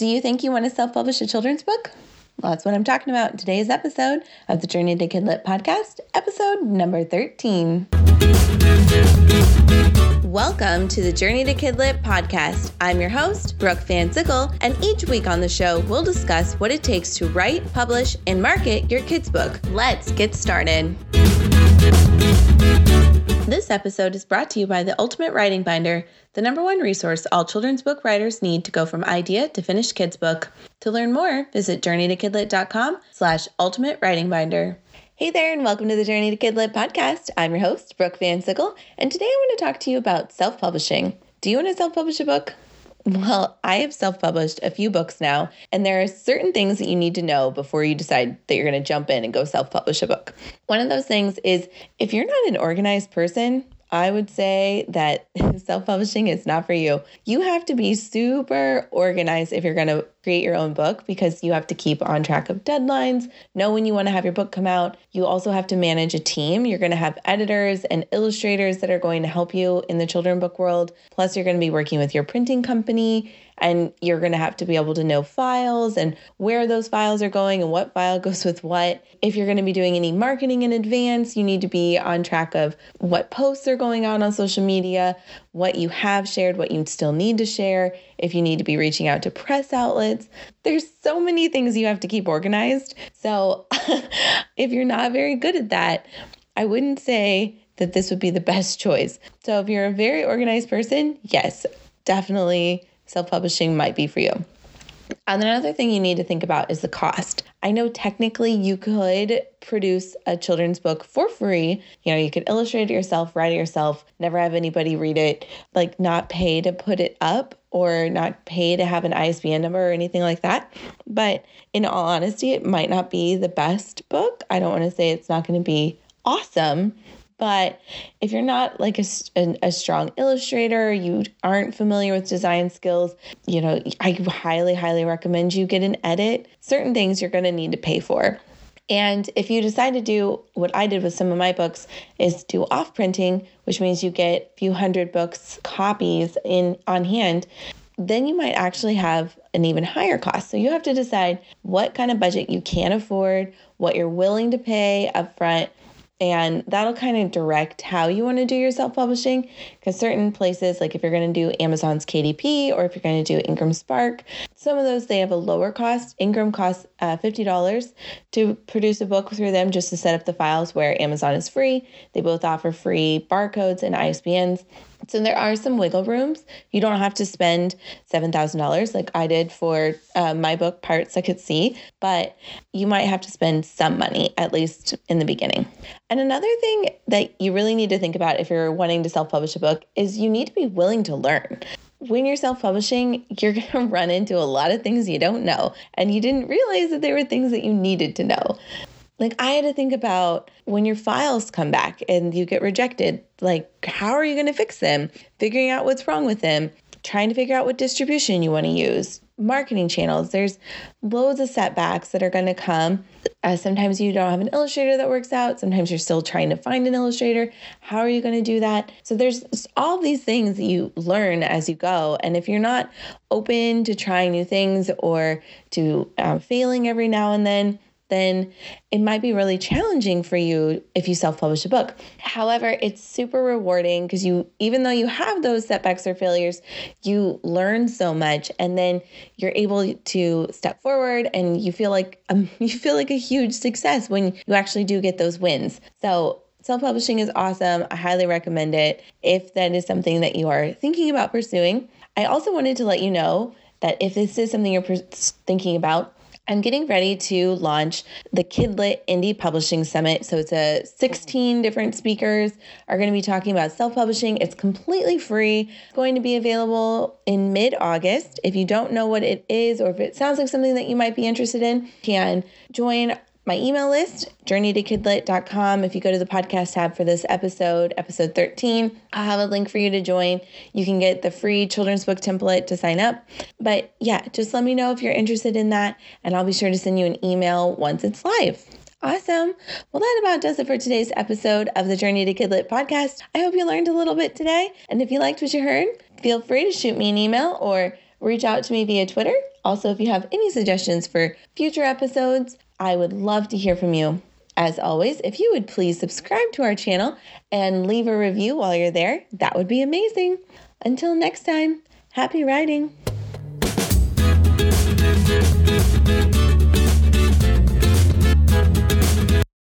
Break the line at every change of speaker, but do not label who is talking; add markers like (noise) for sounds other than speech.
Do you think you want to self publish a children's book? Well, that's what I'm talking about in today's episode of the Journey to Kidlit podcast, episode number 13. Welcome to the Journey to Kidlit podcast. I'm your host, Brooke Van Sickle, and each week on the show, we'll discuss what it takes to write, publish, and market your kids' book. Let's get started. This episode is brought to you by the Ultimate Writing Binder, the number one resource all children's book writers need to go from idea to finished kids book. To learn more, visit journeytokidlit.com slash ultimate writing binder. Hey there, and welcome to the Journey to Kidlit podcast. I'm your host, Brooke Van Sickle, and today I want to talk to you about self-publishing. Do you want to self-publish a book? Well, I have self published a few books now, and there are certain things that you need to know before you decide that you're going to jump in and go self publish a book. One of those things is if you're not an organized person, I would say that (laughs) self publishing is not for you. You have to be super organized if you're going to create your own book because you have to keep on track of deadlines, know when you want to have your book come out. You also have to manage a team. You're going to have editors and illustrators that are going to help you in the children book world. Plus, you're going to be working with your printing company and you're going to have to be able to know files and where those files are going and what file (laughs) goes with what. If you're going to be doing any marketing in advance, you need to be on track of what posts are going on on social media, what you have shared, what you still need to share, if you need to be reaching out to press outlets. There's so many things you have to keep organized. So (laughs) if you're not very good at that, I wouldn't say that this would be the best choice. So if you're a very organized person, yes, definitely self publishing might be for you. And another thing you need to think about is the cost. I know technically you could produce a children's book for free. You know, you could illustrate it yourself, write it yourself, never have anybody read it, like not pay to put it up or not pay to have an ISBN number or anything like that. But in all honesty, it might not be the best book. I don't want to say it's not going to be awesome, but if you're not like a, a, strong illustrator, you aren't familiar with design skills, you know, I highly, highly recommend you get an edit. Certain things you're going to need to pay for. And if you decide to do what I did with some of my books is do off printing, which means you get a few hundred books copies in on hand, then you might actually have an even higher cost. So you have to decide what kind of budget you can afford, what you're willing to pay upfront, and that'll kind of direct how you want to do your self publishing. Because certain places, like if you're going to do Amazon's KDP or if you're going to do Ingram Spark, some of those they have a lower cost. Ingram costs uh, $50 to produce a book through them just to set up the files, where Amazon is free. They both offer free barcodes and ISBNs. So there are some wiggle rooms. You don't have to spend $7,000 like I did for uh, my book, Pirates That Could See, but you might have to spend some money, at least in the beginning. And another thing that you really need to think about if you're wanting to self publish a book is you need to be willing to learn when you're self publishing, you're (laughs) going to run into a lot of things you don't know, and you didn't realize that there were things that you needed to know. Like, I had to think about when your files come back and you get rejected, like, how are you going to fix them? Figuring out what's wrong with them, trying to figure out what distribution you want to use, marketing channels. There's loads of setbacks that are going to come. Uh, sometimes you don't have an illustrator that works out. Sometimes you're still trying to find an illustrator. How are you going to do that? So there's all these things that you learn as you go. And if you're not open to trying new things or to um, failing every now and then, then it might be really challenging for you if you self-publish a book. However, it's super rewarding because you even though you have those setbacks or failures, you learn so much and then you're able to step forward and you feel like (laughs) um, you feel like a huge success when you actually do get those wins. So Self publishing is awesome. I highly recommend it if that is something that you are thinking about pursuing. I also wanted to let you know that if this is something you're thinking about, I'm getting ready to launch the Kidlit Indie Publishing Summit. So it's a 16 different speakers are going to be talking about self-publishing. It's completely free. It's going to be available in mid-August. If you don't know what it is or if it sounds like something that you might be interested in, you can join my email list, journeytokidlit.com. If you go to the podcast tab for this episode, episode 13, I'll have a link for you to join. You can get the free children's book template to sign up. But yeah, just let me know if you're interested in that, and I'll be sure to send you an email once it's live. Awesome. Well, that about does it for today's episode of the Journey to Kidlit podcast. I hope you learned a little bit today. And if you liked what you heard, feel free to shoot me an email or reach out to me via Twitter. Also, if you have any suggestions for future episodes, I would love to hear from you. As always, if you would please subscribe to our channel and leave a review while you're there, that would be amazing. Until next time, happy writing.